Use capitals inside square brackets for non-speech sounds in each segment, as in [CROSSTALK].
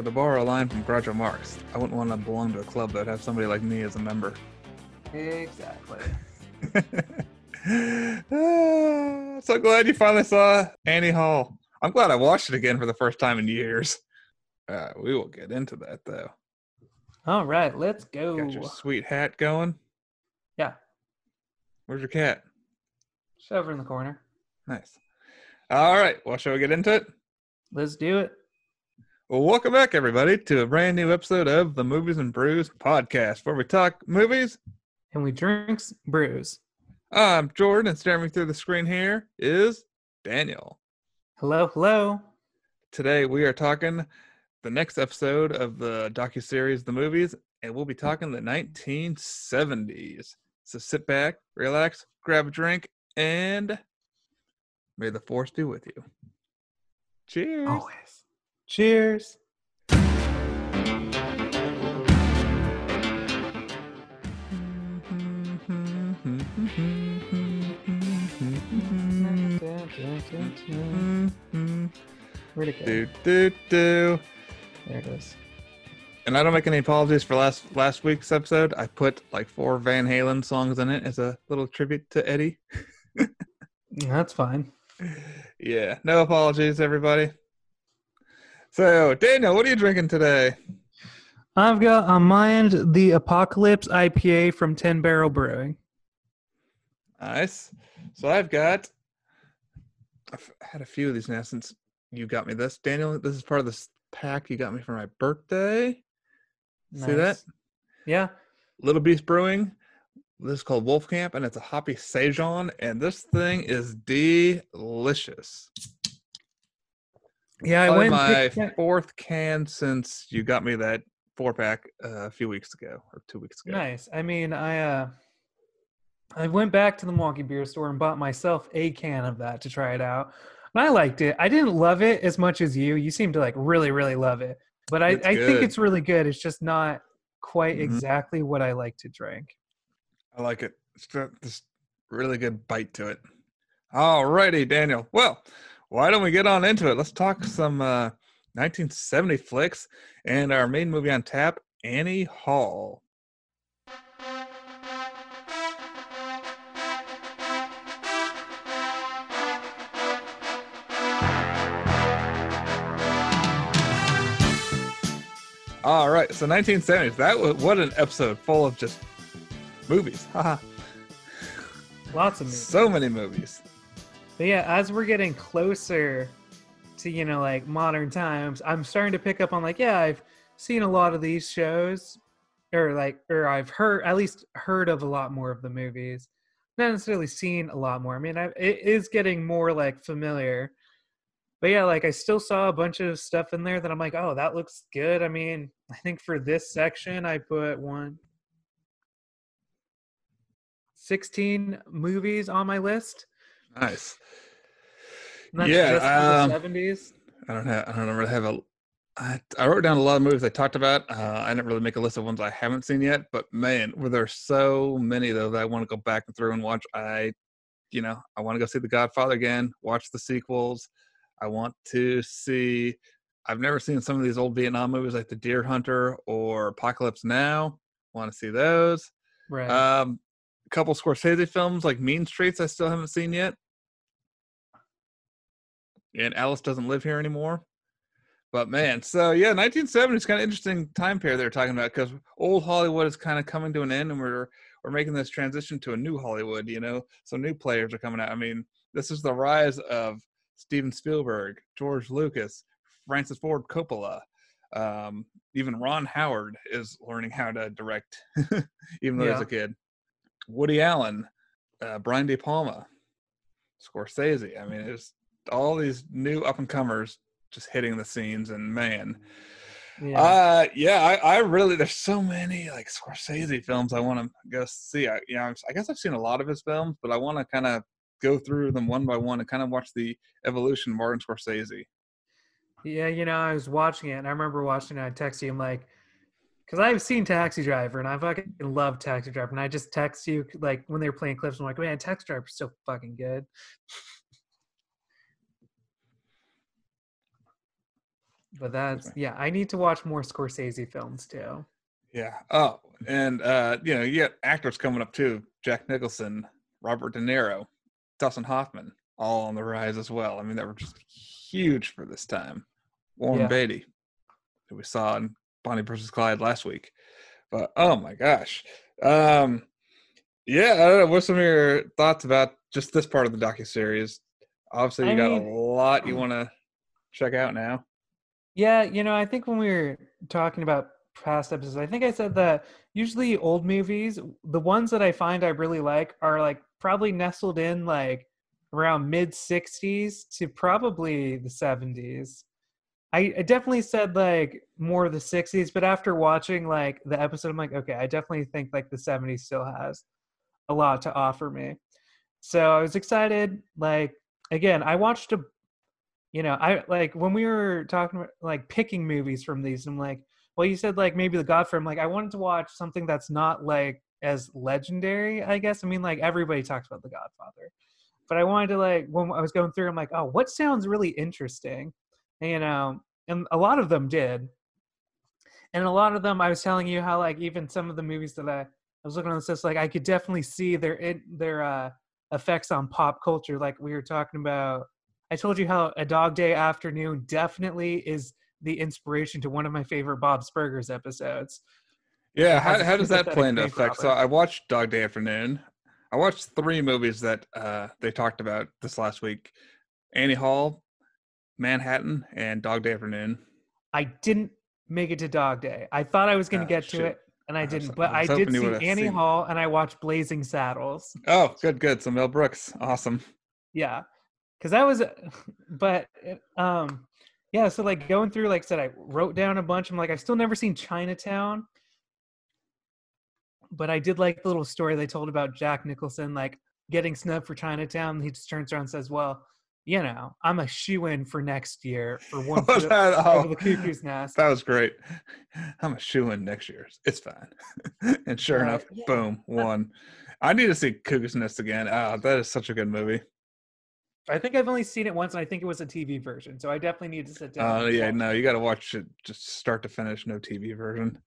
So to borrow a line from Groucho Marx, I wouldn't want to belong to a club that would have somebody like me as a member. Exactly. [LAUGHS] So glad you finally saw Annie Hall. I'm glad I watched it again for the first time in years. Uh, we will get into that though. All right, let's go. Got your sweet hat going. Yeah, Where's your cat? it's over in the corner. Nice. All right. Well, shall we get into it? Let's do it. Well, welcome back, everybody, to a brand new episode of the Movies and Brews podcast, where we talk movies. And we drinks brews. I'm Jordan, and staring me through the screen here is Daniel. Hello, hello. Today we are talking the next episode of the docu series, The Movies, and we'll be talking the 1970s. So sit back, relax, grab a drink, and may the force be with you. Cheers. Always. Cheers. Where'd it go? do do do. There it is. And I don't make any apologies for last last week's episode. I put like four Van Halen songs in it as a little tribute to Eddie. [LAUGHS] That's fine. Yeah, no apologies, everybody. So, Daniel, what are you drinking today? I've got on mind the Apocalypse IPA from Ten Barrel Brewing. Nice. So I've got. I've had a few of these now since you got me this, Daniel. This is part of this pack you got me for my birthday. Nice. See that? Yeah. Little Beast Brewing. This is called Wolf Camp, and it's a hoppy saison, and this thing is delicious. Yeah, I went my that- fourth can since you got me that four pack uh, a few weeks ago or two weeks ago. Nice. I mean, I uh I went back to the Milwaukee Beer Store and bought myself a can of that to try it out. And I liked it. I didn't love it as much as you. You seem to like really, really love it. But I, I think it's really good. It's just not quite Mhm. exactly what I like to drink. I like it. It's got this really good bite to it. All righty, Daniel. Well, why don't we get on into it? Let's talk some uh, 1970 flicks and our main movie on tap, Annie Hall. All right, so 1970s. That was what an episode full of just movies. [LAUGHS] Haha. Lots of movies. so many movies. But yeah, as we're getting closer to, you know, like modern times, I'm starting to pick up on like, yeah, I've seen a lot of these shows or like or I've heard at least heard of a lot more of the movies. Not necessarily seen a lot more. I mean, I, it is getting more like familiar. But yeah, like I still saw a bunch of stuff in there that I'm like, oh, that looks good. I mean, I think for this section, I put one 16 movies on my list. Nice. Yeah, um, seventies. I don't have. I don't really have a. I, I wrote down a lot of movies I talked about. Uh, I didn't really make a list of ones I haven't seen yet, but man, were there so many though that I want to go back and through and watch. I, you know, I want to go see The Godfather again. Watch the sequels. I want to see. I've never seen some of these old Vietnam movies like The Deer Hunter or Apocalypse Now. Want to see those? Right. Um, couple Scorsese films like Mean Streets I still haven't seen yet. And Alice doesn't live here anymore. But man, so yeah, 1970 is kind of interesting time period they're talking about because old Hollywood is kind of coming to an end, and we're we're making this transition to a new Hollywood. You know, so new players are coming out. I mean, this is the rise of Steven Spielberg, George Lucas, Francis Ford Coppola. Um, even Ron Howard is learning how to direct, [LAUGHS] even though he's Yeah. a kid. Woody Allen, uh, Brian De Palma, Scorsese. I mean, it's all these new up and comers just hitting the scenes, and man, yeah. uh, yeah, I, I really there's so many like Scorsese films I want to go see. I, you know, I guess I've seen a lot of his films, but I want to kind of go through them one by one and kind of watch the evolution of Martin Scorsese. yeah, you know, I was watching it and I remember watching it, I texted you, I'm like, because I've seen Taxi Driver and I fucking love Taxi Driver. And I just text you like when they were playing clips, I'm like, man, Taxi Driver's so fucking good. [LAUGHS] But that's yeah, I need to watch more Scorsese films too. Yeah. Oh, and uh, you know, you got actors coming up too. Jack Nicholson, Robert De Niro, Dustin Hoffman, all on the rise as well. I mean, they were just huge for this time. Warren Yeah. Beatty, that we saw in Bonnie versus Clyde last week. But oh my gosh. Um yeah, I don't know. What's some of your thoughts about just this part of the docu series? Obviously, you I got mean- a lot you [CLEARS THROAT] want to check out now. Yeah, you know, I think when we were talking about past episodes, I think I said that usually old movies, the ones that I find I really like are like probably nestled in like around mid 60s to probably the 70s. I, I definitely said like more the 60s, but after watching like the episode, I'm like, okay, I definitely think like the 70s still has a lot to offer me. So I was excited. Like, again, I watched a you know i like when we were talking about, like picking movies from these i'm like well you said like maybe the godfather i'm like i wanted to watch something that's not like as legendary i guess i mean like everybody talks about the godfather but i wanted to like when i was going through i'm like oh what sounds really interesting you know and a lot of them did and a lot of them i was telling you how like even some of the movies that i, I was looking on this list like i could definitely see their in, their uh effects on pop culture like we were talking about I told you how A Dog Day Afternoon definitely is the inspiration to one of my favorite Bob's Burgers episodes. Yeah, how, how does that play into effect? So I watched Dog Day Afternoon. I watched three movies that uh, they talked about this last week: Annie Hall, Manhattan, and Dog Day Afternoon. I didn't make it to Dog Day. I thought I was going Ah, to get to it, and I I didn't. I But I was did see Annie seen- Hall, and I watched Blazing Saddles. Oh, good, good. So Mel Brooks, awesome. Yeah, because that was. But um, yeah. So like going through, like I said, I wrote down a bunch. I'm like, I've still never seen Chinatown. But I did like the little story they told about Jack Nicholson, like getting snubbed for Chinatown. He just turns around and says, "Well, you know, I'm a shoe in for next year for [LAUGHS] one foot that- [LAUGHS] oh, the cuckoo's nest." That was great. I'm a shoe in next year. It's fine. [LAUGHS] and sure Right, enough, yeah. boom, one. I need to see Cuckoo's Nest again. Ah, that is such a good movie. I think I've only seen it once, and I think it was a TV version. So I definitely need to sit down. Uh, yeah, no, you got to watch it just start to finish, no TV version.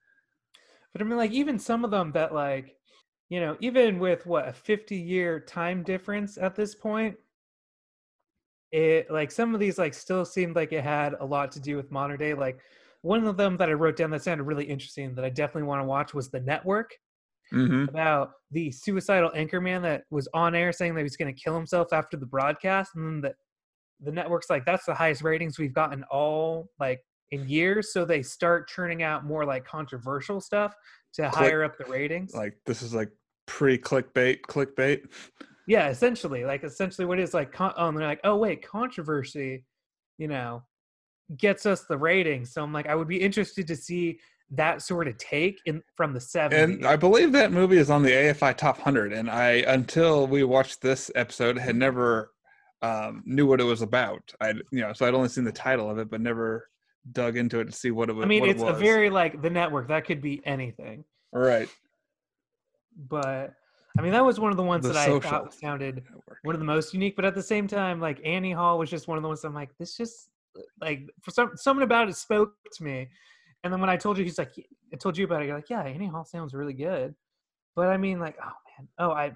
But I mean, like even some of them that like, you know, even with what a fifty-year time difference at this point, it like some of these like still seemed like it had a lot to do with modern day. Like one of them that I wrote down that sounded really interesting that I definitely want to watch was the Network hmm about the suicidal anchorman that was on air saying that he was going to kill himself after the broadcast, and then the the network's like that's the highest ratings we've gotten all like in years so they start churning out more like controversial stuff to Click- higher up the ratings Like this is like pre clickbait, clickbait. [LAUGHS] yeah essentially like essentially what it is like con- oh and they're like oh wait controversy you know gets us the ratings so i'm like i would be interested to see that sort of take in from the 70s And I believe that movie is on the AFI Top 100. And I, until we watched this episode, had never um, knew what it was about. I, you know, so I'd only seen the title of it, but never dug into it to see what it was. i mean it's it a very like the network that could be anything right. but I mean that was one of the ones The that I thought sounded one of the most unique. But at the same time, like Annie Hall was just one of the ones I'm like, this just like for some something about it spoke to me. And then when I told you, he's like, I told you about it. You're like, yeah, Annie Hall sounds really good. But I mean, like, oh man, oh I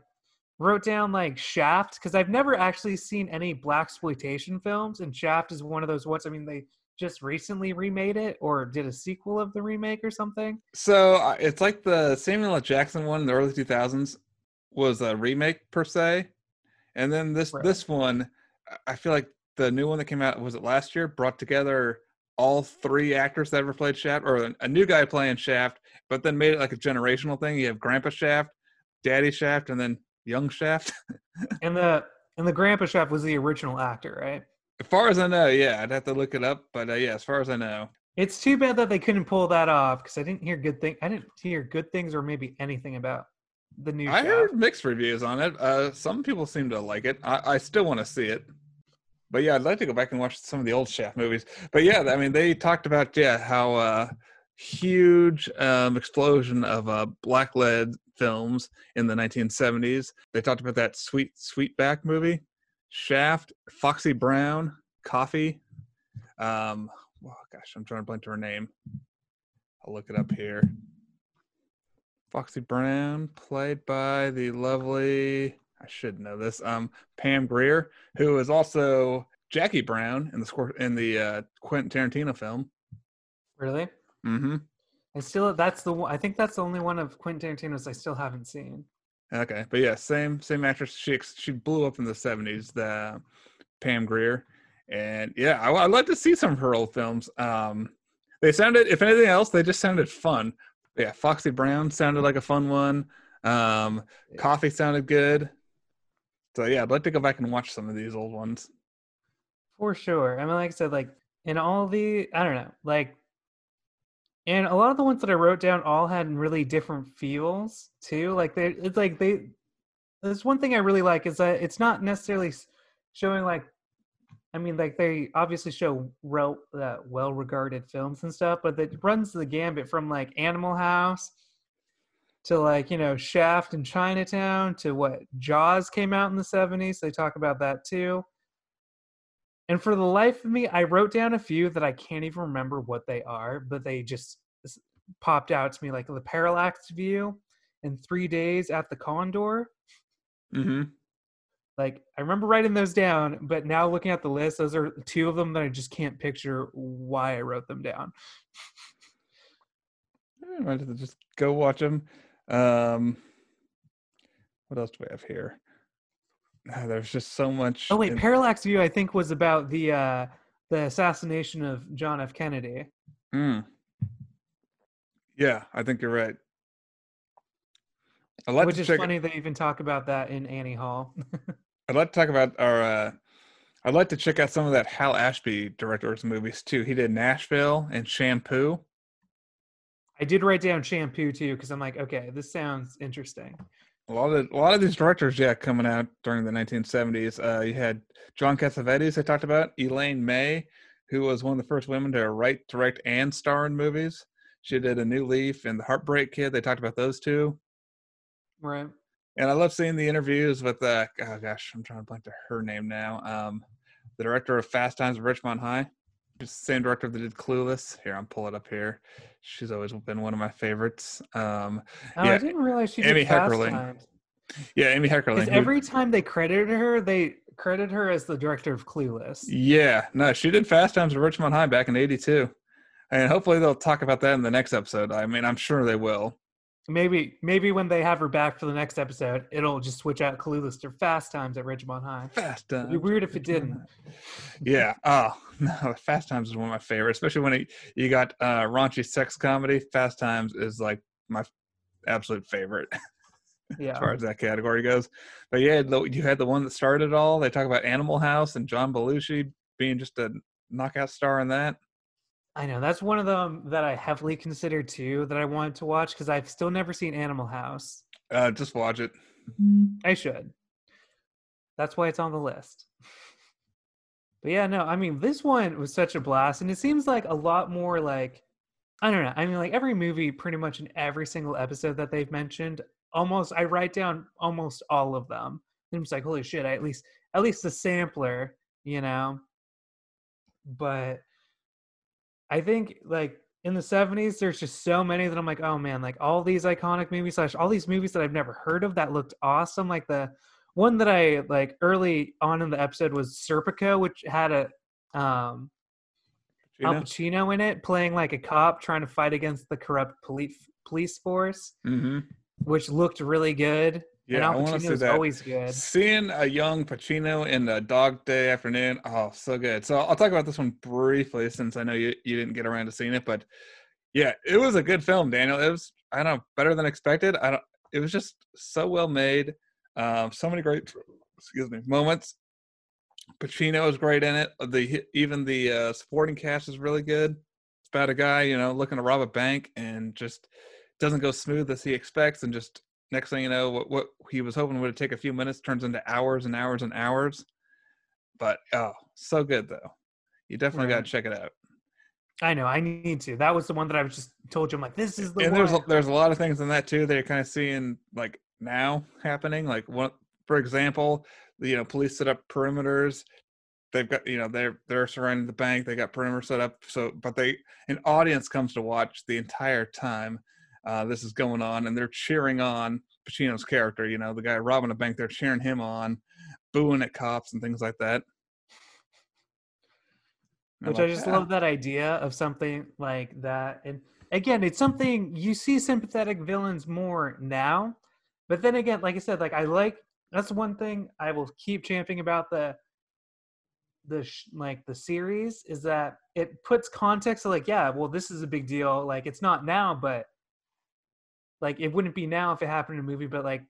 wrote down like Shaft because I've never actually seen any blaxploitation films, and Shaft is one of those ones. I mean, they just recently remade it or did a sequel of the remake or something. So uh, it's like the Samuel L. Jackson one in the early 2000s was a remake per se, and then this Right. this one, I- feel like the new one that came out was it last year brought together all three actors that ever played Shaft, or a- a new guy playing Shaft, but then made it like a generational thing. You have Grandpa Shaft, Daddy Shaft, and then Young Shaft. [LAUGHS] And the and the Grandpa Shaft was the original actor, right? as far as I know, yeah, I'd have to look it up, but uh, yeah, as far as I know, It's too bad that they couldn't pull that off because I didn't hear good thing. I didn't hear good things or maybe anything about the new. I Shaft. heard mixed reviews on it. Uh, some people seem to like it. I, I still want to see it. But yeah, I'd like to go back and watch some of the old Shaft movies. But yeah, I mean, they talked about yeah how uh, huge um, explosion of uh, black lead films in the 1970s. They talked about that Sweet Sweetback movie, Shaft, Foxy Brown, Coffy. Um, oh gosh, I'm trying to blank to her name. I'll look it up here. Foxy Brown, played by the lovely, I should know this, um, Pam Grier, who is also Jackie Brown in the score in the uh, Quentin Tarantino film. Really? Mm-hmm. I still that's the I think that's the only one of Quentin Tarantino's I still haven't seen. Okay, but yeah, same same actress. She she blew up in the '70s. The Pam Grier, and yeah, I, I'd like to see some of her old films. Um, they sounded, if anything else, they just sounded fun. Yeah, Foxy Brown sounded like a fun one. Um, Yeah. Coffy sounded good. So yeah, I'd like to go back and watch some of these old ones. For sure. I mean, like I said, like in all the, I don't know, like, and a lot of the ones that I wrote down all had really different feels too. Like they, it's like they. There's one thing I really like is that it's not necessarily showing like, I mean, like they obviously show well, uh, well-regarded films and stuff, but it runs the gambit from like Animal House to like you know Shaft and Chinatown to what Jaws came out in the 70s. They talk about that too. And for the life of me, I wrote down a few that I can't even remember what they are, but they just popped out to me like the parallax view and three days at the Condor. Mm-hmm. Like I remember writing those down, but now looking at the list, those are two of them that I just can't picture why I wrote them down. I might have to just go watch them. Um, what else do we have here? Ah, There's just so much. Oh wait, in- parallax view I think was about the uh the assassination of John F. Kennedy. Mm. Yeah, I think you're right. I'd like which is check. funny they even talk about that in Annie Hall. [LAUGHS] I'd like to talk about our. Uh, I'd like to check out some of that Hal Ashby director's movies too. He did Nashville and Shampoo. I did write down shampoo too because I'm like, okay, this sounds interesting. A lot of a lot of these directors, yeah, coming out during the 1970s. Uh, you had John Cassavetes. I talked about Elaine May, who was one of the first women to write, direct, and star in movies. She did A New Leaf and The Heartbreak Kid. They talked about those two. Right. And I love seeing the interviews with uh oh gosh, I'm trying to blank to her name now. Um the director of Fast Times at Ridgemont High. She's the same director that did Clueless. Here, I'm pull it up here. She's always been one of my favorites. Um Oh, Yeah, I didn't realize she Amy did Fast Heckerling. Times. yeah, Amy Heckerling. Every time they credited her, they credit her as the director of Clueless. yeah, no, she did Fast Times at Ridgemont High back in '82, and hopefully they'll talk about that in the next episode. I mean, I'm sure they will. Maybe, maybe when they have her back for the next episode, it'll just switch out Clueless to Fast Times at Ridgemont High. Fast Times. It'd be weird if it didn't. [LAUGHS] Yeah. Oh [LAUGHS] no, Fast Times is one of my favorites, especially when it, you got uh, raunchy sex comedy. Fast Times is like my absolute favorite [LAUGHS] Yeah. as far as that category goes. But yeah, the, you had the one that started it all. They talk about Animal House and John Belushi being just a knockout star in that. I know that's one of them that I heavily considered too that I wanted to watch because I've still never seen Animal House. Uh, just watch it. I should. That's why it's on the list. [LAUGHS] But yeah, no, I mean, this one was such a blast, and it seems like a lot more like I don't know. I mean, like every movie, pretty much in every single episode that they've mentioned, almost I write down almost all of them. And I'm just like, holy shit! I at least at least the sampler, you know. But I think like in the 70s, there's just so many that I'm like, oh man, like all these iconic movies slash all these movies that I've never heard of that looked awesome. Like the one that I like early on in the episode was Serpico, which had a um Al Pacino in it, playing like a cop trying to fight against the corrupt police police force, Mm-hmm. which looked really good. And Yeah, I Al want to see Pacino's that. always good. Seeing a young Pacino in the Dog Day Afternoon, oh, so good. So I'll talk about this one briefly since I know you, you didn't get around to seeing it, but yeah, it was a good film, Daniel. It was I don't know better than expected. I don't. It was just so well made. Um, so many great, excuse me, moments. Pacino is great in it. The even the uh, supporting cast is really good. It's about a guy, you know, looking to rob a bank and just doesn't go smooth as he expects, and just next thing you know, what what he was hoping would take a few minutes turns into hours and hours and hours. But oh, so good though. You definitely got to check it out. I know, I need to. That was the one that I was just told you. I'm like, this is the and one. there's a, there's a lot of things in that too that you're kind of seeing like now happening. Like one, for example, you know, police set up perimeters they've got you know they're they're surrounding the bank. They got perimeter set up. So, but they an audience comes to watch the entire time uh, this is going on, and they're cheering on Pacino's character. You know, the guy robbing a bank. They're cheering him on, booing at cops and things like that. Which I just love that idea of something like that. And again, it's something you see sympathetic villains more now. But then again, like I said, like I like that's one thing I will keep championing about the the sh- like the series is that it puts context to like yeah well this is a big deal like it's not now but like it wouldn't be now if it happened in a movie but like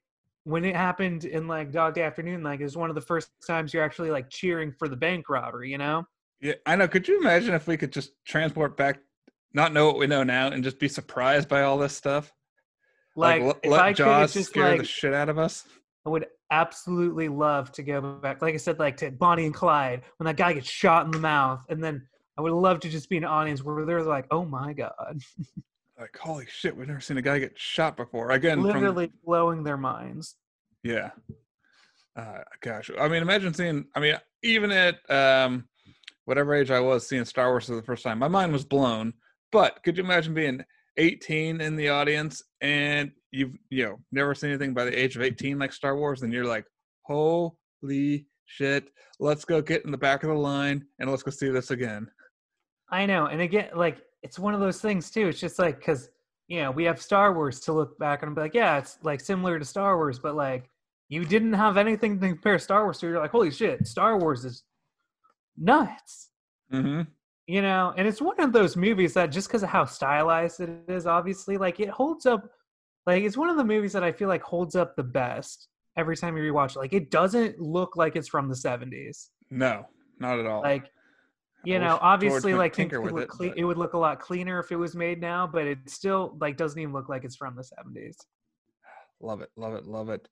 when it happened in like dog day afternoon like it was one of the first times you're actually like cheering for the bank robbery you know? Yeah i know could you imagine if we could just transport back not know what we know now and just be surprised by all this stuff? Like, like let I jaws could just scare like the shit out of us? I would absolutely love to go back, like I said, like to Bonnie and Clyde when that guy gets shot in the mouth, and then I would love to just be an audience where they're like, "Oh my god!" [LAUGHS] like holy shit we've never seen a guy get shot before again from literally blowing their minds. Yeah. Uh, gosh, I mean, imagine seeing. I mean, even at um, whatever age I was, seeing Star Wars for the first time, my mind was blown. But could you imagine being 18 in the audience and you've you know never seen anything by the age of 18 like Star Wars, and you're like, holy shit, let's go get in the back of the line and let's go see this again. I know, and again, like it's one of those things too. It's just like because you know we have Star Wars to look back and be like, yeah, it's like similar to Star Wars, but like you didn't have anything to compare Star Wars to. You're like, holy shit, Star Wars is nuts. Mm-hmm. you know and it's one of those movies that just because of how stylized it is obviously like it holds up like it's one of the movies that i feel like holds up the best every time you rewatch it like it doesn't look like it's from the 70s No, not at all. like you know obviously like things tinker could with look it, clean, but- it would look a lot cleaner if it was made now but it still like doesn't even look like it's from the 70s [SIGHS] Love it, love it, love it.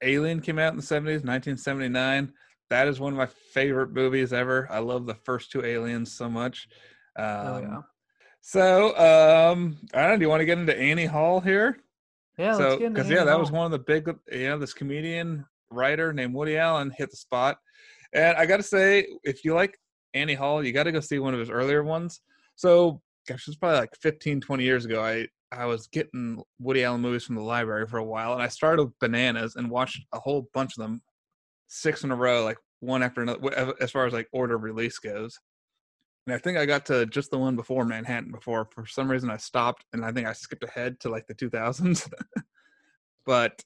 Alien came out in the 70s, 1979. That is one of my favorite movies ever. I love the first two Aliens so much. Um, oh yeah So, um, I don't know. Do you want to get into Annie Hall here? yeah let's so, get into because yeah, Annie that was one of the big, you know, this comedian writer named Woody Allen hit the spot. And I got to say, if you like Annie Hall, you got to go see one of his earlier ones. So, gosh, it's probably like 15, 20 years ago. I I was getting Woody Allen movies from the library for a while, and I started with Bananas and watched a whole bunch of them, six in a row, like one after another, as far as like order of release goes. And I think I got to just the one before Manhattan before. For some reason, I stopped, and I think I skipped ahead to like the 2000s. [LAUGHS] but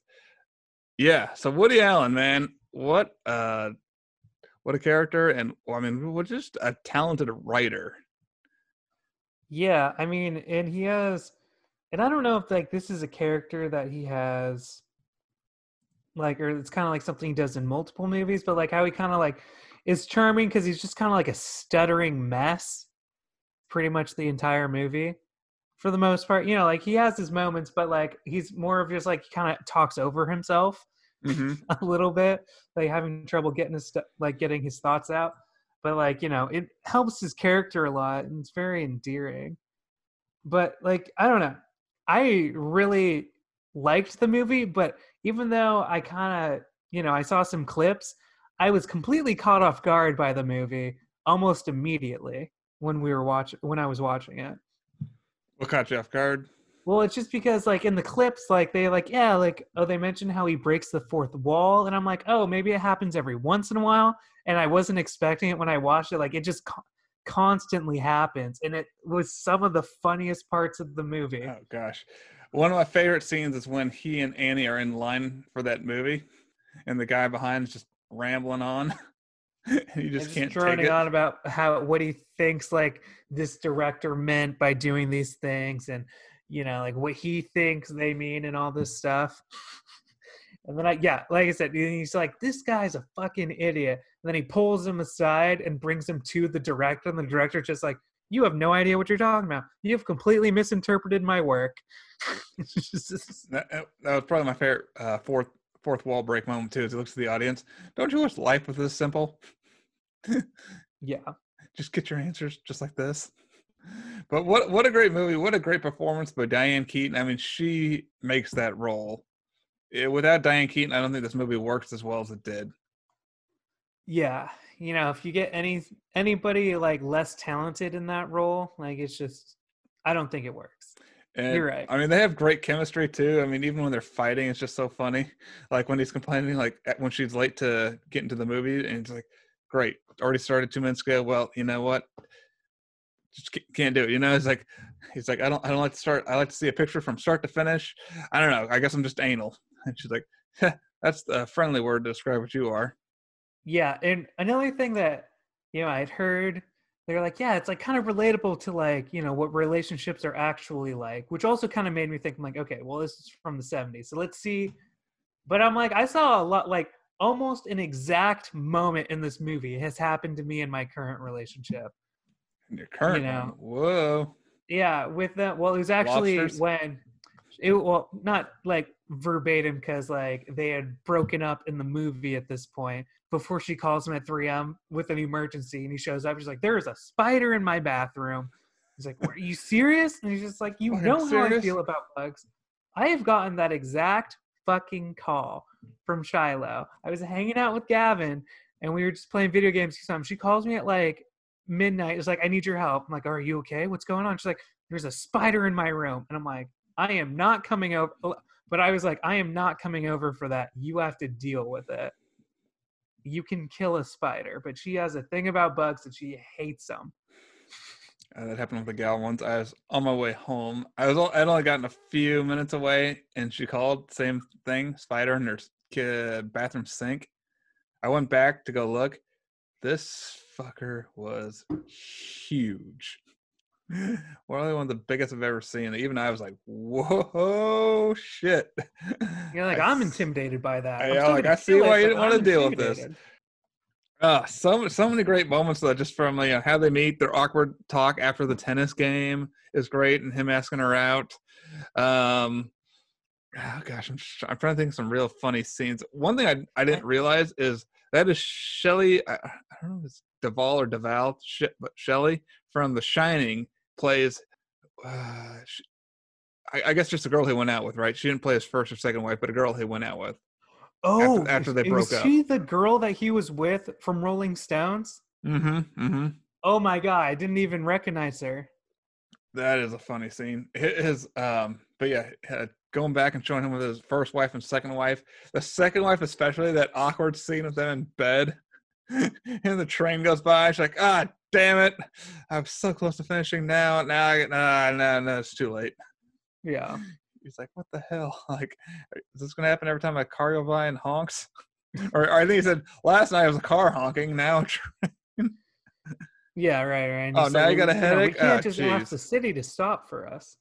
yeah, so Woody Allen, man, what uh, what a character, and well, I mean, what just a talented writer. Yeah, I mean, and he has, and I don't know if like this is a character that he has, like, or it's kind of like something he does in multiple movies, but like how he kind of like is charming because he's just kind of like a stuttering mess, pretty much the entire movie, for the most part. You know, like he has his moments, but like he's more of just like kind of talks over himself Mm-hmm. [LAUGHS] a little bit, like having trouble getting his like getting his thoughts out. But like you know, it helps his character a lot, and it's very endearing. But like I don't know, I really liked the movie, but even though I kind of you know I saw some clips, I was completely caught off guard by the movie almost immediately when we were watching when I was watching it. What caught you off guard? Well, it's just because like in the clips, like they like yeah, like oh they mentioned how he breaks the fourth wall, and I'm like oh maybe it happens every once in a while, and I wasn't expecting it when I watched it. Like it just co- constantly happens, and it was some of the funniest parts of the movie. Oh gosh, one of my favorite scenes is when he and Annie are in line for that movie, and the guy behind is just rambling on. [LAUGHS] and you And just can't droning it. on about how what he thinks like this director meant by doing these things, and you know like what he thinks they mean, and all this stuff. [LAUGHS] And then I, yeah, like I said, he's like, this guy's a fucking idiot. And then he pulls him aside and brings him to the director, and the director just like, you have no idea what you're talking about. You have completely misinterpreted my work. [LAUGHS] That, that was probably my favorite uh, fourth fourth wall break moment too. As he looks at the audience, don't you wish life was this simple? [LAUGHS] yeah, just get your answers just like this. But what what a great movie! What a great performance by Diane Keaton. I mean, she makes that role. Eh, without Diane Keaton, I don't think this movie works as well as it did. yeah, you know, if you get any anybody like less talented in that role, like it's just, I don't think it works. And, You're right. I mean, they have great chemistry too. I mean, even when they're fighting, it's just so funny. Like when he's complaining, like when she's late to get into the movie, and it's like, "Great, already started two minutes ago." Well, you know what? Just can't do it. You know, it's like he's like, "I don't, I don't like to start. I like to see a picture from start to finish." I don't know. I guess I'm just anal. [LAUGHS] And she's like, "That's a friendly word to describe what you are." Yeah, and another thing that you know I'd heard they're like, yeah, it's like kind of relatable to like you know what relationships are actually like, which also kind of made me think I'm like, okay, well this is from the '70s, so let's see. But I'm like, I saw a lot like almost an exact moment in this movie has happened to me in my current relationship. Your current, know. one. whoa, Yeah, with that. Well, it was actually Lobsters? when it well not like verbatim because like they had broken up in the movie at this point before she calls him at 3 with an emergency and he shows up. She's like, "There is a spider in my bathroom." He's like, "Are you serious?" And he's just like, "You know how I feel about bugs. I have gotten that exact fucking call from Shiloh. I was hanging out with Gavin and we were just playing video games. She calls me at like midnight. It's like, I need your help. I'm like, Are you okay? What's going on? She's like, There's a spider in my room. And I'm like, I am not coming over. But I was like, I am not coming over for that. You have to deal with it. You can kill a spider, but she has a thing about bugs that she hates them. Uh, that happened with a gal once. I was on my way home. I was I'd only gotten a few minutes away, and she called. Same thing, spider in her bathroom sink. I went back to go look. This fucker was huge. Probably [LAUGHS] one of the biggest I've ever seen. Even I was like, "Whoa, shit!" [LAUGHS] You're like, I I'm intimidated by that. I- I'm yeah, like, I see why it, you didn't wanna deal with this. intimidated. Ah, so so many great moments though, just from you know how they meet, their awkward talk after the tennis game is great, and him asking her out. Um, oh gosh, I'm I'm trying to think of some real funny scenes. One thing I I didn't realize is that is Shelley. I, I don't know if it's Duvall or Duval, shit, but Shelley from The Shining plays. Uh, she, I, I guess just a girl he went out with, right? She didn't play his first or second wife, but a girl he went out with. Oh, after they broke up. she the girl that he was with from Rolling Stones? Mm-hmm. Mm-hmm. Oh my god, I didn't even recognize her. That is a funny scene. Hi- His um, but yeah, uh, going back and showing him with his first wife and second wife. The second wife, especially that awkward scene of them in bed, [LAUGHS] and the train goes by. She's like, "Ah, damn it! I'm so close to finishing now. Now I get nah, nah, no, it's too late." Yeah. He's like, "What the hell? [LAUGHS] Like, is this gonna happen every time a car goes by and honks?" [LAUGHS] or, or I think he said last night it was a car honking. Now, a tra- Yeah, right, right. And Oh, now you got a "We- know, headache? We can't Ah, just jeez." ask the city to stop for us.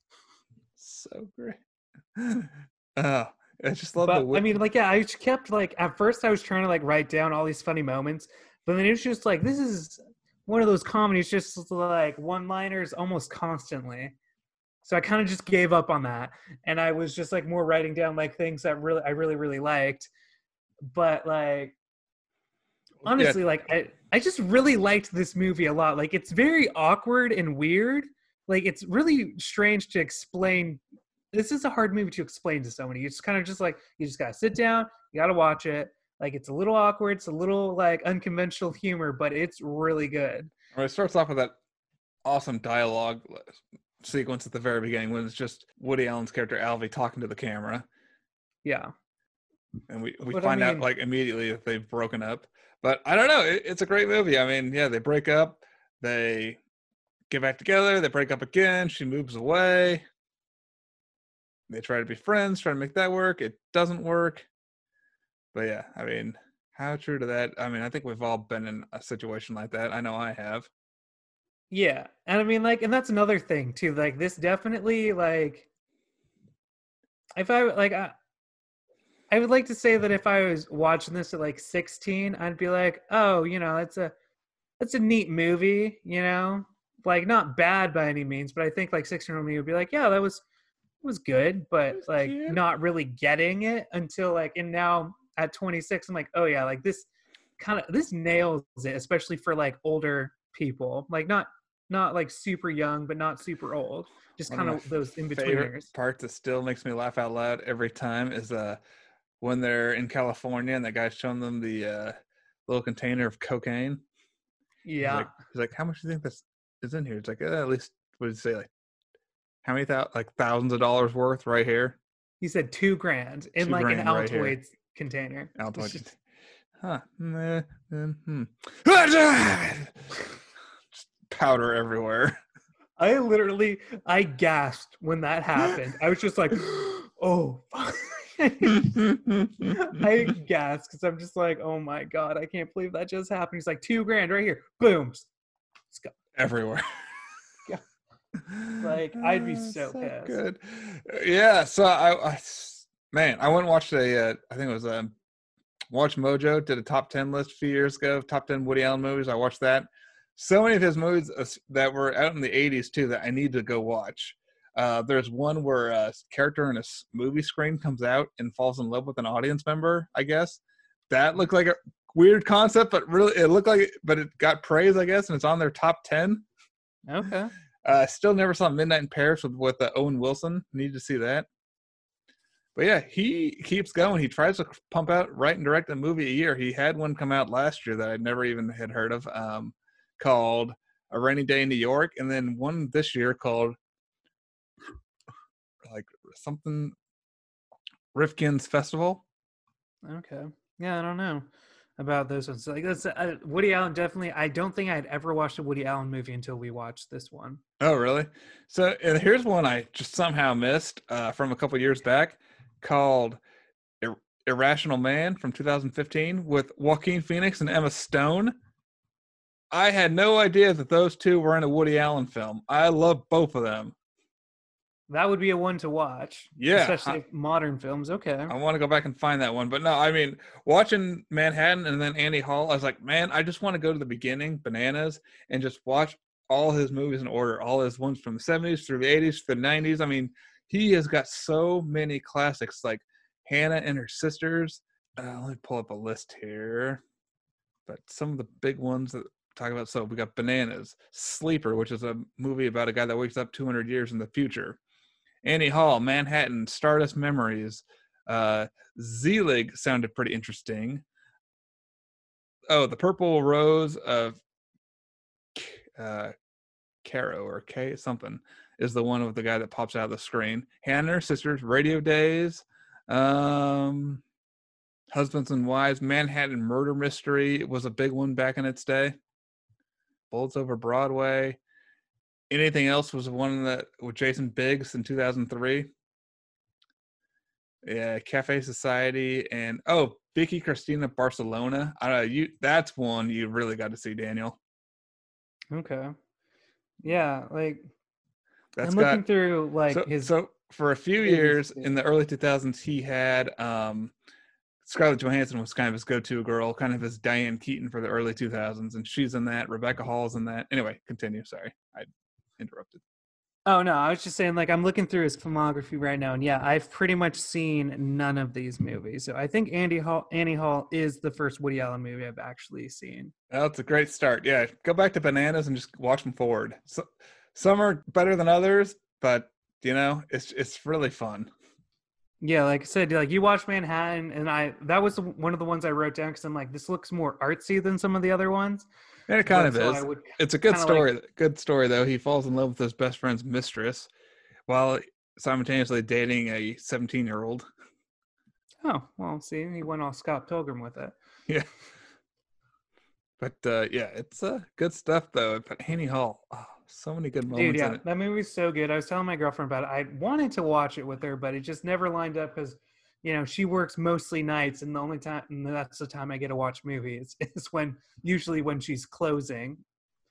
So great. Oh, [LAUGHS] I just love the. But I mean, like, yeah, I just kept like at first I was trying to like write down all these funny moments, but then it was just like this is one of those comedies, just like one-liners almost constantly. So I kind of just gave up on that, and I was just like more writing down like things that really I really really liked, but like Yeah, honestly like I, I just really liked this movie a lot like it's very awkward and weird like it's really strange to explain this is a hard movie to explain to somebody it's kind of just like you just gotta sit down you gotta watch it like it's a little awkward it's a little like unconventional humor but it's really good Well, it starts off with that awesome dialogue sequence at the very beginning when it's just Woody Allen's character Alvy talking to the camera, yeah and we we But I find out like immediately that they've broken up. But I don't know. It, it's a great movie. I mean, yeah, they break up, they get back together, they break up again. She moves away. They try to be friends, try to make that work. It doesn't work. But yeah, I mean, how true to that? I mean, I think we've all been in a situation like that. I know I have. yeah and i mean like and that's another thing too like this definitely like if i like I, I would like to say that if i was watching this at like 16 i'd be like oh you know it's a it's a neat movie you know like not bad by any means but i think like 16 year old me would be like yeah that was was good but was like cute. not really getting it until like and now at 26 i'm like oh yeah like this kind of this nails it especially for like older people like not not like super young but not super old just kind of those in betweeners part that still makes me laugh out loud every time is uh when they're in California and that guy's showing them the uh little container of cocaine He's Yeah. like, he's like, how much do you think this is in here? It's like, eh, at least, what did you say? Like, how many thou- like thousands of dollars worth right here? he said two grand in Two like an grand here. Altoids container. Altoids. [LAUGHS] just- Huh. meh, mm, hmm. [LAUGHS] Just powder everywhere. I literally I gasped when that happened. I was just like, [GASPS] oh. [LAUGHS] I gasped because I'm just like, oh my god, I can't believe that just happened. He's like, two grand right here, boom. Everywhere. [LAUGHS] Yeah. Like, I'd be Ah, so pissed. good. Yeah, so I, I, man, I went and watched a uh, I think it was a Watch Mojo did a top 10 list a few years ago, of top 10 Woody Allen movies. I watched that. So many of his movies uh, that were out in the 80s too that I need to go watch. Uh, there's one where a character in a movie screen comes out and falls in love with an audience member, I guess. That looked like a weird concept, but really it looked like it, but it got praise, I guess, and it's on their top 10. Okay. Uh, still never saw Midnight in Paris with with uh, Owen Wilson. Need to see that. But yeah, he keeps going. He tries to pump out, write and direct a movie a year. He had one come out last year that I never even had heard of, um, called A Rainy Day in New York, and then one this year called like something Rifkin's Festival. Okay. Yeah, I don't know about those ones. Like that's uh, Woody Allen. Definitely, I don't think I'd ever watched a Woody Allen movie until we watched this one. Oh, really? So and here's one I just somehow missed uh, from a couple years back called Ir- Irrational Man from 2015 with Joaquin Phoenix and Emma Stone. I had no idea that those two were in a Woody Allen film. I love both of them. That would be a one to watch. Yeah, especially modern films. Okay. I want to go back and find that one. But no, I mean, watching Manhattan and then Andy Hall, I was like, man, I just want to go to the beginning, Bananas, and just watch all his movies in order, all his ones from the 70s through the 80s, through the 90s. I mean, he has got so many classics like Hannah and her sisters. Uh, let me pull up a list here. But some of the big ones that talk about so we got Bananas, Sleeper, which is a movie about a guy that wakes up 200 years in the future. Annie Hall, Manhattan, Stardust Memories, uh, Zelig sounded pretty interesting. Oh, the Purple Rose of uh, Caro or K something is the one with the guy that pops out of the screen. Hannah Sisters, Radio Days, um, Husbands and Wives, Manhattan Murder Mystery was a big one back in its day. Bullets Over Broadway. Anything else was one that with Jason Biggs in 2003. Yeah, Cafe Society and oh, Vicky Cristina Barcelona. I don't know, you that's one you really got to see, Daniel. Okay. Yeah, like That's I'm got looking through like so, his. so for a few years in the early 2000s he had um Scarlett Johansson was kind of his go-to girl, kind of his Diane Keaton for the early 2000s, and she's in that. Rebecca Hall's in that. Anyway, continue. Sorry, I interrupted. oh no, I was just saying like I'm looking through his filmography right now, and yeah, I've pretty much seen none of these movies. So I think Andy Hall, Annie Hall is the first Woody Allen movie I've actually seen. That's a great start. Yeah, go back to Bananas and just watch them forward. So, some are better than others, but you know, it's it's really fun. Yeah, like I said, like you watch Manhattan, and I that was one of the ones I wrote down because I'm like, this looks more artsy than some of the other ones. And it kind of is. Would, It's a good story. good story though. He falls in love with his best friend's mistress, while simultaneously dating a 17 year old. oh well, see, he went all Scott Pilgrim with it. Yeah. But uh, yeah, it's uh, good stuff though. But Annie Hall, oh, so many good moments Dude, yeah, that movie's so good. I was telling my girlfriend about it. I wanted to watch it with her, but it just never lined up because, you know, she works mostly nights, and the only time and that's the time I get to watch movies [LAUGHS] is when usually when she's closing.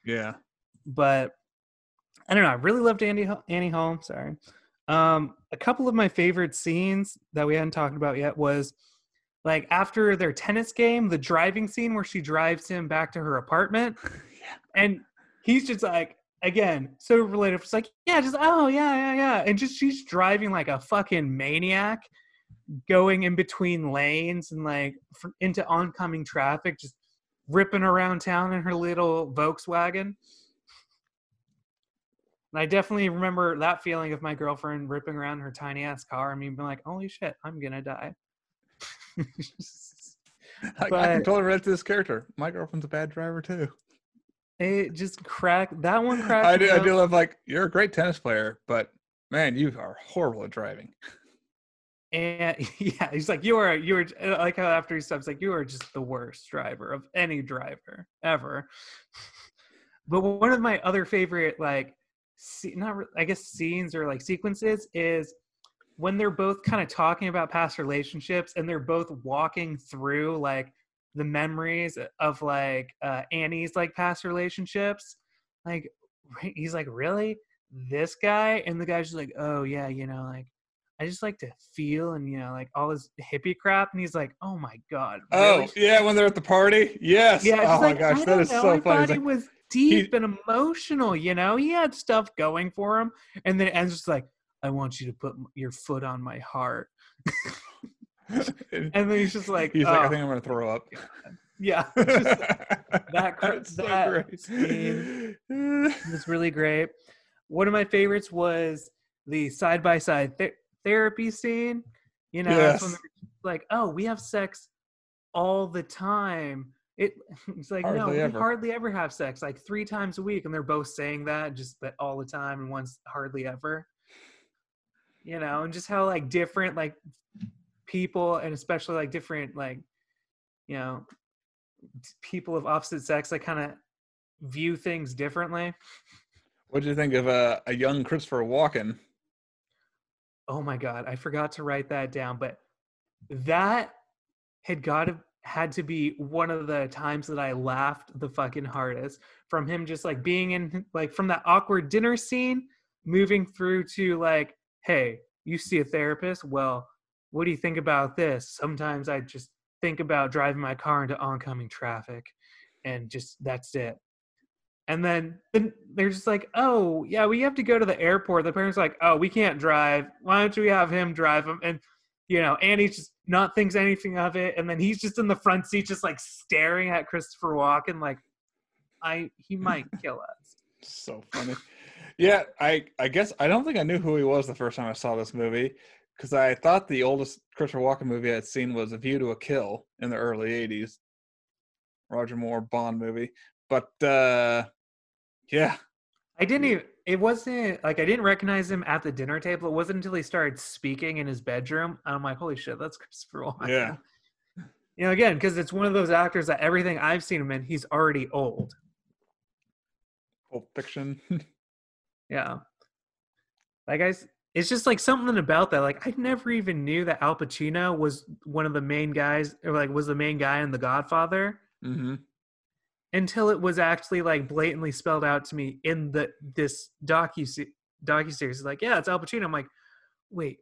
Yeah. But I don't know. I really loved Andy Annie Hall. Sorry. Um, a couple of my favorite scenes that we hadn't talked about yet was like after their tennis game, the driving scene where she drives him back to her apartment [LAUGHS] yeah. and he's just like again so relatable it's like yeah just oh yeah yeah yeah and just she's driving like a fucking maniac going in between lanes and like fr- into oncoming traffic just ripping around town in her little volkswagen and i definitely remember that feeling of my girlfriend ripping around her tiny ass car and me being like holy shit i'm gonna die [LAUGHS] I, I can totally relate to this character. My girlfriend's a bad driver too. It just cracked that one cracked. I do. I do love like you're a great tennis player, but man, you are horrible at driving. And [LAUGHS] yeah, he's like, you are, you are, like how after he stops, like, you are just the worst driver of any driver ever. [LAUGHS] But one of my other favorite, like, not, I guess, scenes or like sequences is when they're both kind of talking about past relationships and they're both walking through like the memories of like uh, Annie's like past relationships. Like, he's like, really? This guy? And the guy's just like, oh, yeah, you know, like, I just like to feel and you know like all this hippie crap, and he's like, "Oh my god!" Oh yeah, when they're at the party. Yes. yeah. oh my like, gosh, I that know, so I funny. thought He's he like, was deep and emotional. You know, he had stuff going for him, and then it ends just like, "I want you to put your foot on my heart," [LAUGHS] and then he's just like, he's like, I "Oh, think I'm gonna throw up. yeah." [LAUGHS] just- that cr- that scene great. [LAUGHS] It was really great. One of my favorites was the side by side therapy scene. You know, that's when they're like, "Oh, we have sex all the time." It, [LAUGHS] it's like, no, Hardly we ever. hardly ever have sex, like three times a week, and they're both saying that, just that all the time, and once hardly ever. You know, and just how like different like people, and especially like different like, you know, people of opposite sex, like kind of view things differently. What do you think of uh, a young Christopher Walken? Oh my god, I forgot to write that down, but that had got to had to be one of the times that I laughed the fucking hardest from him just like being in like from that awkward dinner scene moving through to like hey, you see a therapist? Well, what do you think about this? Sometimes I just think about driving my car into oncoming traffic and just that's it. And then, then they're just like, oh, yeah, we have to go to the airport. The parents are like, oh, we can't drive. Why don't we have him drive him? And, you know, Annie's just not thinks anything of it. And then he's just in the front seat, just like staring at Christopher Walken, like, I, he [LAUGHS] might kill us. So funny. yeah, I I guess I don't think I knew who he was the first time I saw this movie because I thought the oldest Christopher Walken movie I'd seen was A View to a Kill in the early '80s, Roger Moore Bond movie. But uh yeah, I didn't even, it wasn't like I didn't recognize him at the dinner table. It wasn't until he started speaking in his bedroom. I'm like, holy shit, that's Christopher Walken. Yeah. [LAUGHS] You know, again, because it's one of those actors that everything I've seen him in, he's already old. Pulp Fiction. [LAUGHS] Yeah. Like I, it's just like something about that. Like I never even knew that Al Pacino was one of the main guys, or like was the main guy in The Godfather hmm until it was actually like blatantly spelled out to me in the this docu docu series. Like, yeah, it's Al Pacino. I'm like, wait,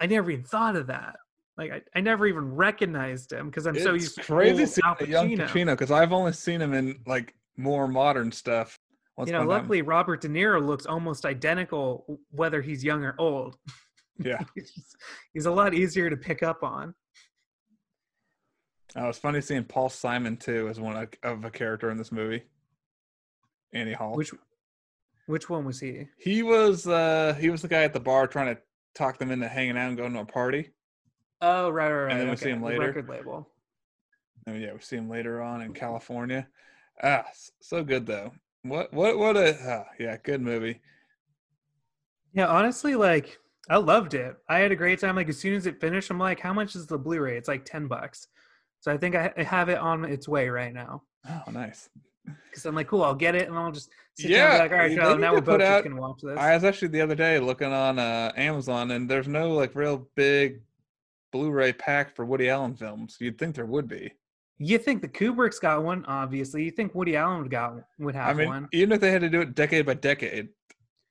I never even thought of that. Like I, I never even recognized him because I'm so used to crazy seeing Al a young Pacino. Pacino because I've only seen him in like more modern stuff. Once You know, a time. luckily Robert De Niro looks almost identical whether he's young or old. yeah. [LAUGHS] he's, he's a lot easier to pick up on. Oh, it's funny seeing Paul Simon too as one of- of a character in this movie. Annie Hall. Which which one was he? He was uh he was the guy at the bar trying to talk them into hanging out and going to a party. Oh, right, right, right. And then we see him the later. Record label. And yeah, we see him later on in California. Ah, so good though. What what what a ah, yeah, good movie. Yeah, honestly, like I loved it. I had a great time. Like as soon as it finished, I'm like, how much is the Blu-ray? It's like ten bucks. So I think I I have it on its way right now. Oh, nice. Because I'm like, cool, I'll get it, and I'll just sit down Yeah, and be like, all right, Charlotte, now we're both out- just gonna watch this. I was actually the other day looking on uh Amazon and there's no like real big Blu-ray pack for Woody Allen films. You'd think there would be. you think the Kubrick's got one? Obviously, you think Woody Allen would got would have I mean, one? even if they had to do it decade by decade,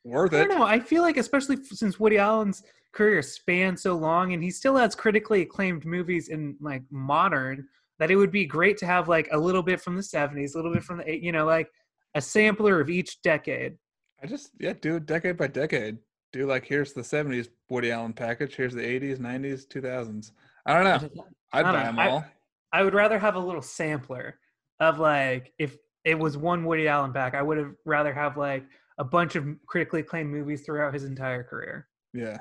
worth it. I don't know. I feel like, especially since Woody Allen's career spanned so long, and he still has critically acclaimed movies in like modern, that it would be great to have like a little bit from the '70s, a little bit from the eight- you know, like a sampler of each decade. I just yeah, do it decade by decade. Do like here's the '70s Woody Allen package. Here's the '80s, '90s, 2000s. I don't know. [LAUGHS] I'd buy know. them all. I would rather have a little sampler of like if it was one Woody Allen pack, I would have rather have like a bunch of critically acclaimed movies throughout his entire career. Yeah.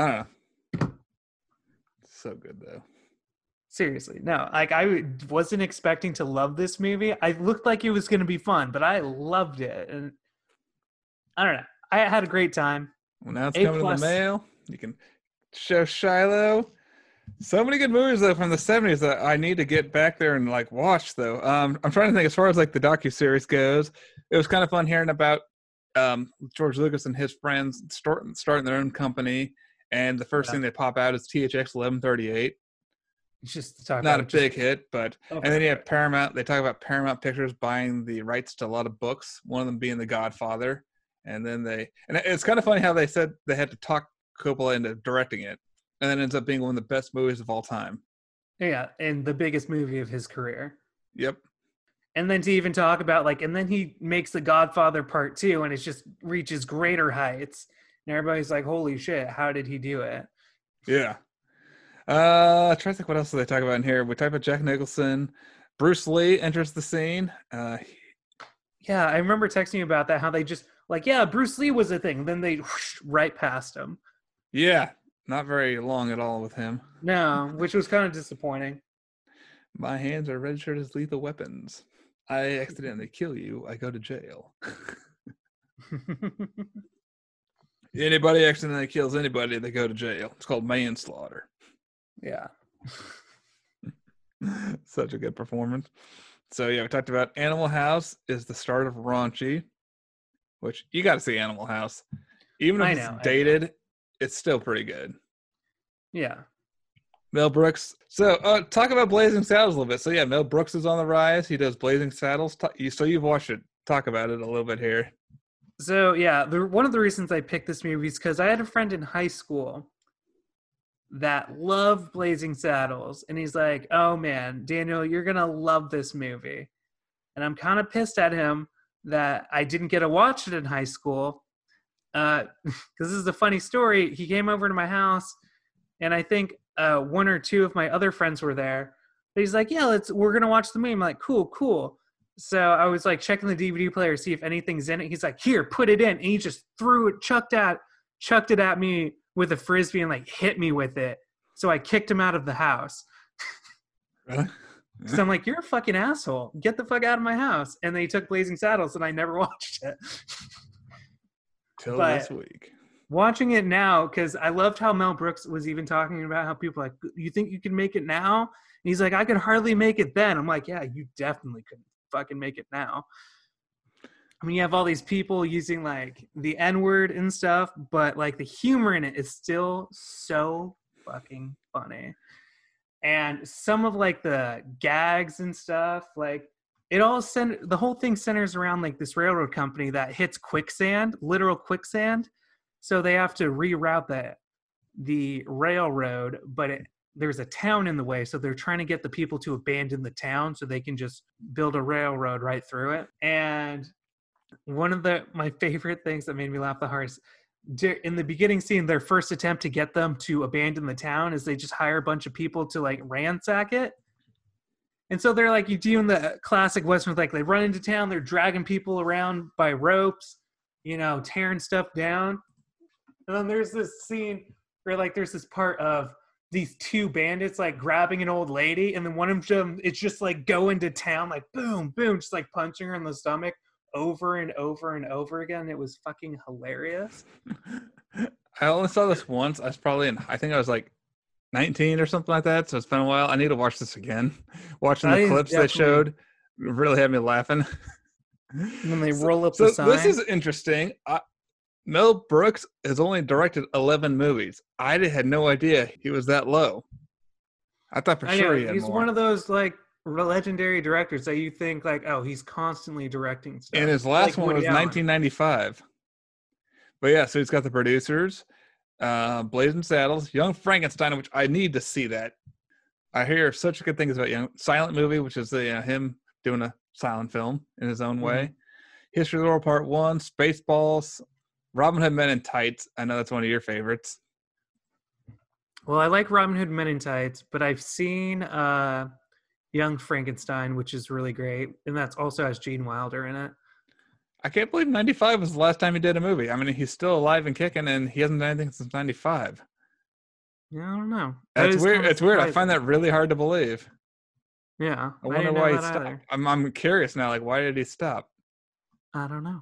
I don't know. So good though. Seriously, no. Like I wasn't expecting to love this movie. I looked like it was going to be fun, but I loved it, and I don't know. I had a great time. Well, now it's A coming plus. in the mail. You can show Shiloh. So many good movies though from the seventies that I need to get back there and like watch though. Um, I'm trying to think as far as like the docu series goes. It was kind of fun hearing about um, George Lucas and his friends starting starting their own company, and the first Yeah. thing they pop out is THX 1138. It's just to talk Not a just- big hit, but Oh, and then you have Paramount. They talk about Paramount Pictures buying the rights to a lot of books. One of them being The Godfather, and then they and it's kind of funny how they said they had to talk Coppola into directing it, and then it ends up being one of the best movies of all time. yeah, and the biggest movie of his career. Yep. And then to even talk about like, and then he makes The Godfather Part Two, and it just reaches greater heights. And everybody's like, "Holy shit! How did he do it?" Yeah. Uh, try to think what else do they talk about in here. We talk about Jack Nicholson. Bruce Lee enters the scene. Uh, Yeah, I remember texting you about that. How they just like, yeah, Bruce Lee was a thing. Then they whoosh, right past him. yeah, not very long at all with him. No, which was kind of disappointing. My hands are registered as lethal weapons. I accidentally kill you. I go to jail. [LAUGHS] [LAUGHS] Anybody accidentally kills anybody, they go to jail. It's called manslaughter. yeah. [LAUGHS] Such a good performance. So yeah, we talked about Animal House is the start of Raunchy, which you got to see Animal House. Even if I it's know, I dated, it's still pretty good. Yeah. Mel Brooks. So uh, talk about Blazing Saddles a little bit. So yeah, Mel Brooks is on the rise. He does Blazing Saddles. You- So you've watched it. Talk about it a little bit here. So yeah, the, one of the reasons I picked this movie is because I had a friend in high school that loved Blazing Saddles, and he's like, "Oh man, Daniel, you're gonna love this movie," and I'm kind of pissed at him that I didn't get to watch it in high school. [LAUGHS] Because this is a funny story. He came over to my house, and I think uh, one or two of my other friends were there. But he's like, "Yeah, let's. We're gonna watch the movie." I'm like, "Cool, cool." So I was like checking the DVD player, see if anything's in it. He's like, "Here, put it in," and he just threw it, chucked at, chucked it at me with a frisbee, and like hit me with it. So I kicked him out of the house. Really? [LAUGHS] So I'm like, "You're a fucking asshole. Get the fuck out of my house!" And they took Blazing Saddles, and I never [LAUGHS] watched it. Till but- this week. Watching it now, because I loved how Mel Brooks was even talking about how people like, "You think you can make it now?" And he's like, "I could hardly make it then." I'm like, "Yeah, you definitely couldn't fucking make it now." I mean, you have all these people using like the N word and stuff, but like the humor in it is still so fucking funny. And some of like the gags and stuff, like it all cent- the whole thing centers around like this railroad company that hits quicksand, literal quicksand. So they have to reroute the the railroad, but it, there's a town in the way, so they're trying to get the people to abandon the town so they can just build a railroad right through it. And one of the my favorite things that made me laugh the hardest in the beginning scene their first attempt to get them to abandon the town is they just hire a bunch of people to like ransack it and so they're like you doing the classic western like they run into town they're dragging people around by ropes you know tearing stuff down and then there's this scene where like there's this part of these two bandits like grabbing an old lady and then one of them it's just like going to town like boom boom just like punching her in the stomach over and over and over again. It was fucking hilarious. I only saw this once. I was probably in. I think I was like 19 or something like that. So it's been a while. I need to watch this again. [LAUGHS] Watching the clips they showed really had me laughing. And then they [LAUGHS] So- roll up so the sign. this is interesting. I, Mel Brooks has only directed 11 movies. I had no idea he was that low. I thought for I sure know he had he's more. one of those like legendary directors that you think like, oh, he's constantly directing stuff. and his last like one was Allen. 1995. But yeah, so he's got the producers, uh, Blazing Saddles, Young Frankenstein, which I need to see that. I hear such good things about Young Silent Movie, which is the uh, him doing a silent film in his own way. History of the World Part One, Spaceballs, Robin Hood Men in Tights. I know that's one of your favorites. Well, I like Robin Hood Men in Tights, but I've seen uh, Young Frankenstein, which is really great, and that's also has Gene Wilder in it. I can't believe 95 was the last time he did a movie. I mean, he's still alive and kicking, and he hasn't done anything since 95. Yeah, I don't know. That It's weird. kinda It's weird. I find that really hard to believe. Yeah, I wonder know why he stopped. I'm I'm curious now. Like, why did he stop? I don't know.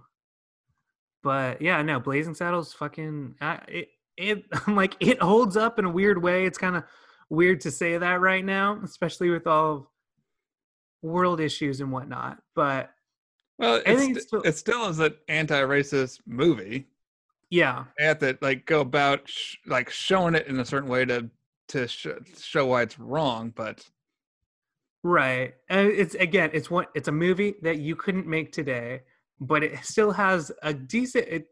But yeah, no, Blazing Saddles fucking I, it it [LAUGHS] I'm like it holds up in a weird way. It's kind of weird to say that right now, especially with all of world issues and whatnot. But Well, I it's, think still- it still is an anti-racist movie. yeah, They have to like go about sh- like showing it in a certain way to to sh- show why it's wrong. But right. And it's again, it's one it's a movie that you couldn't make today, but it still has a decent it,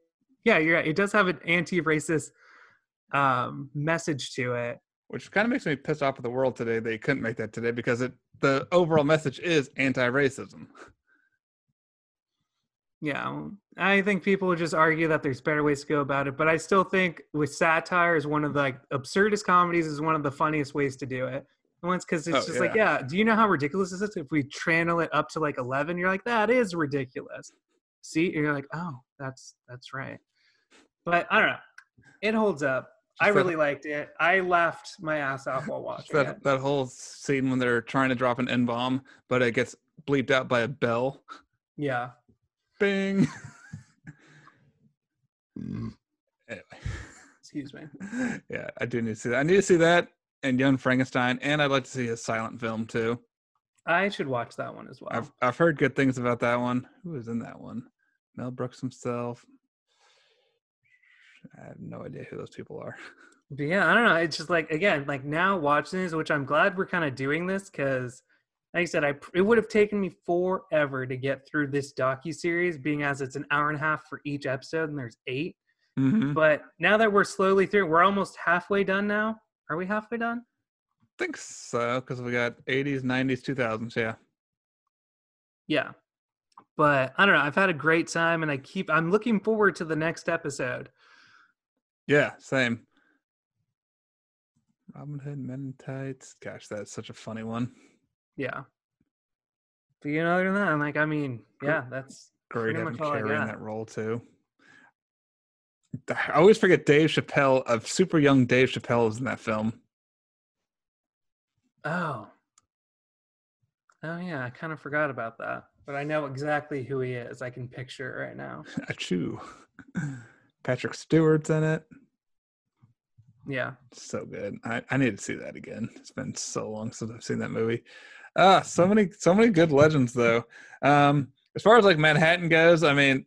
yeah, you're right. It does have an anti-racist um message to it. which kind of makes me pissed off at the world today. They couldn't make that today because it the overall message is anti-racism. Yeah, I think people would just argue that there's better ways to go about it, but I still think with satire is one of the like absurdist comedies is one of the funniest ways to do it. And it's because it's Oh, just like, yeah, do you know how ridiculous this is? If we channel it up to like eleven, you're like, that is ridiculous. See, and you're like, oh, that's that's right. But I don't know, it holds up. I Just that- really liked it. I laughed my ass off while Just watching it. that that whole scene when they're trying to drop an N bomb, but it gets bleeped out by a bell. Yeah, Bing. anyway, excuse me. yeah, I do need to see that. I need to see that and Young Frankenstein, and I'd like to see a silent film too. I should watch that one as well. I've I've heard good things about that one. Who is in that one? Mel Brooks himself. I have no idea who those people are. [LAUGHS] But yeah, I don't know. It's just like again, like now watching this, which I'm glad we're kind of doing this because, like I said, I it would have taken me forever to get through this docu series, being as it's an hour and a half for each episode, and there's eight. Mm-hmm. But now that we're slowly through, we're almost halfway done now. Are we halfway done? I think so because we got 80s, 90s, 2000s. Yeah. Yeah. But I don't know. I've had a great time, and I keep. I'm looking forward to the next episode. Yeah, same. Robin Hood Men in Tights. Gosh, that's such a funny one. Yeah. But you know, other than that, I'm like, I mean, yeah, that's Great having much all I Cary in that role too. I always forget Dave Chappelle of super young Dave Chappelle is in that film. Oh. Oh yeah, I kind of forgot about that. But I know exactly who he is. I can picture it right now. [LAUGHS] Achoo. [LAUGHS] Patrick Stewart's in it. Yeah. So good. I, I need to see that again. It's been so long since I've seen that movie. Ah, so many so many good legends though. Um as far as like Manhattan goes, I mean,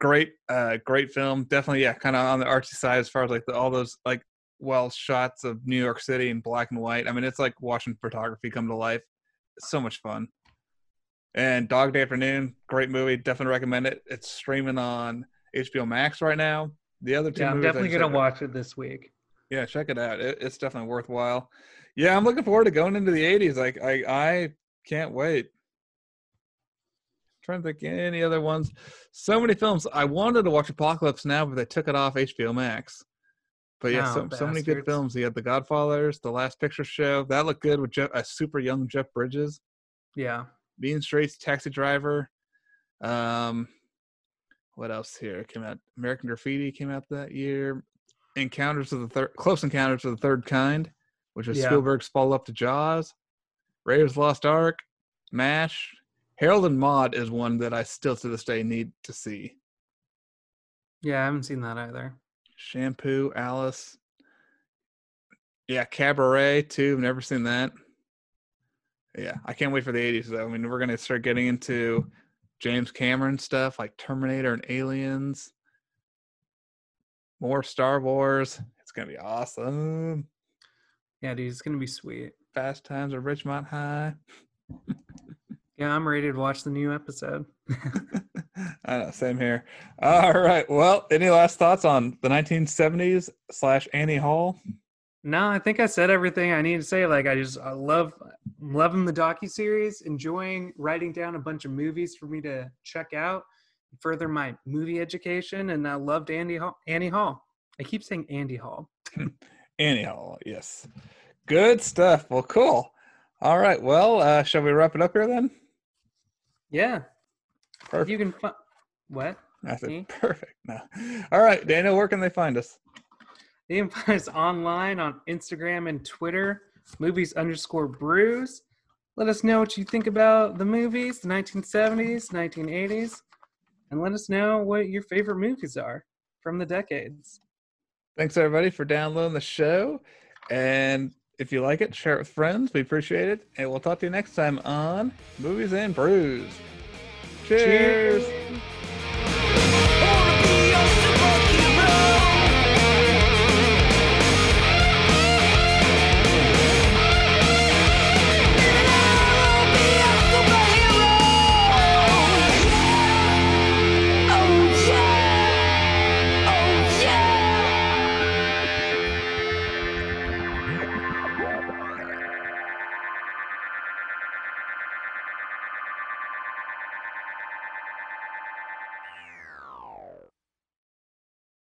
great uh great film. Definitely yeah, kind of on the artsy side as far as like the, all those like well shots of New York City in black and white. I mean, it's like watching photography come to life. So much fun. And Dog Day Afternoon, great movie. Definitely recommend it. It's streaming on HBO Max right now. The other two Yeah, I'm definitely gonna watch it this week. yeah, check it out. It, it's definitely worthwhile. Yeah, I'm looking forward to going into the 80s. Like I I can't wait. trying to think any other ones. So many films. I wanted to watch Apocalypse Now, but they took it off HBO Max. But yeah, Oh, so, so many good films. You had The Godfathers, The Last Picture Show. That looked good with Jeff, a super young Jeff Bridges. Yeah. Mean Streets, Taxi Driver. Um, what else here came out? American Graffiti came out that year. Encounters of the third, Close Encounters of the Third Kind, which was Yeah. Spielberg's follow up to Jaws. Raiders Lost Ark, Mash. Harold and Maude is one that I still to this day need to see. Yeah, I haven't seen that either. Shampoo, Alice. Yeah, Cabaret too. Never seen that. Yeah, I can't wait for the 80s though. I mean, we're gonna start getting into James Cameron stuff like Terminator and Aliens. More Star Wars. It's gonna be awesome. Yeah, dude, it's gonna be sweet. Fast Times at Ridgemont High. [LAUGHS] Yeah, I'm ready to watch the new episode. [LAUGHS] [LAUGHS] I know, same here. All right. Well, any last thoughts on the 1970s slash Annie Hall? No, I think I said everything I need to say. Like, I just I love loving the docu series, enjoying writing down a bunch of movies for me to check out, further my movie education, and I loved Andy Hall. Annie Hall. I keep saying Andy Hall. [LAUGHS] Annie Hall, yes. Good stuff. Well, cool. All right. Well, uh, shall we wrap it up here then? Yeah, if Perfect. you can. Fi- what? I said me? perfect. No. All right, Daniel, where can they find us? You can find us online on Instagram and Twitter, movies underscore brews. Let us know what you think about the movies, the 1970s, 1980s, and let us know what your favorite movies are from the decades. Thanks everybody for downloading the show. And if you like it, share it with friends. We appreciate it. And we'll talk to you next time on Movies and Brews. Cheers. Cheers.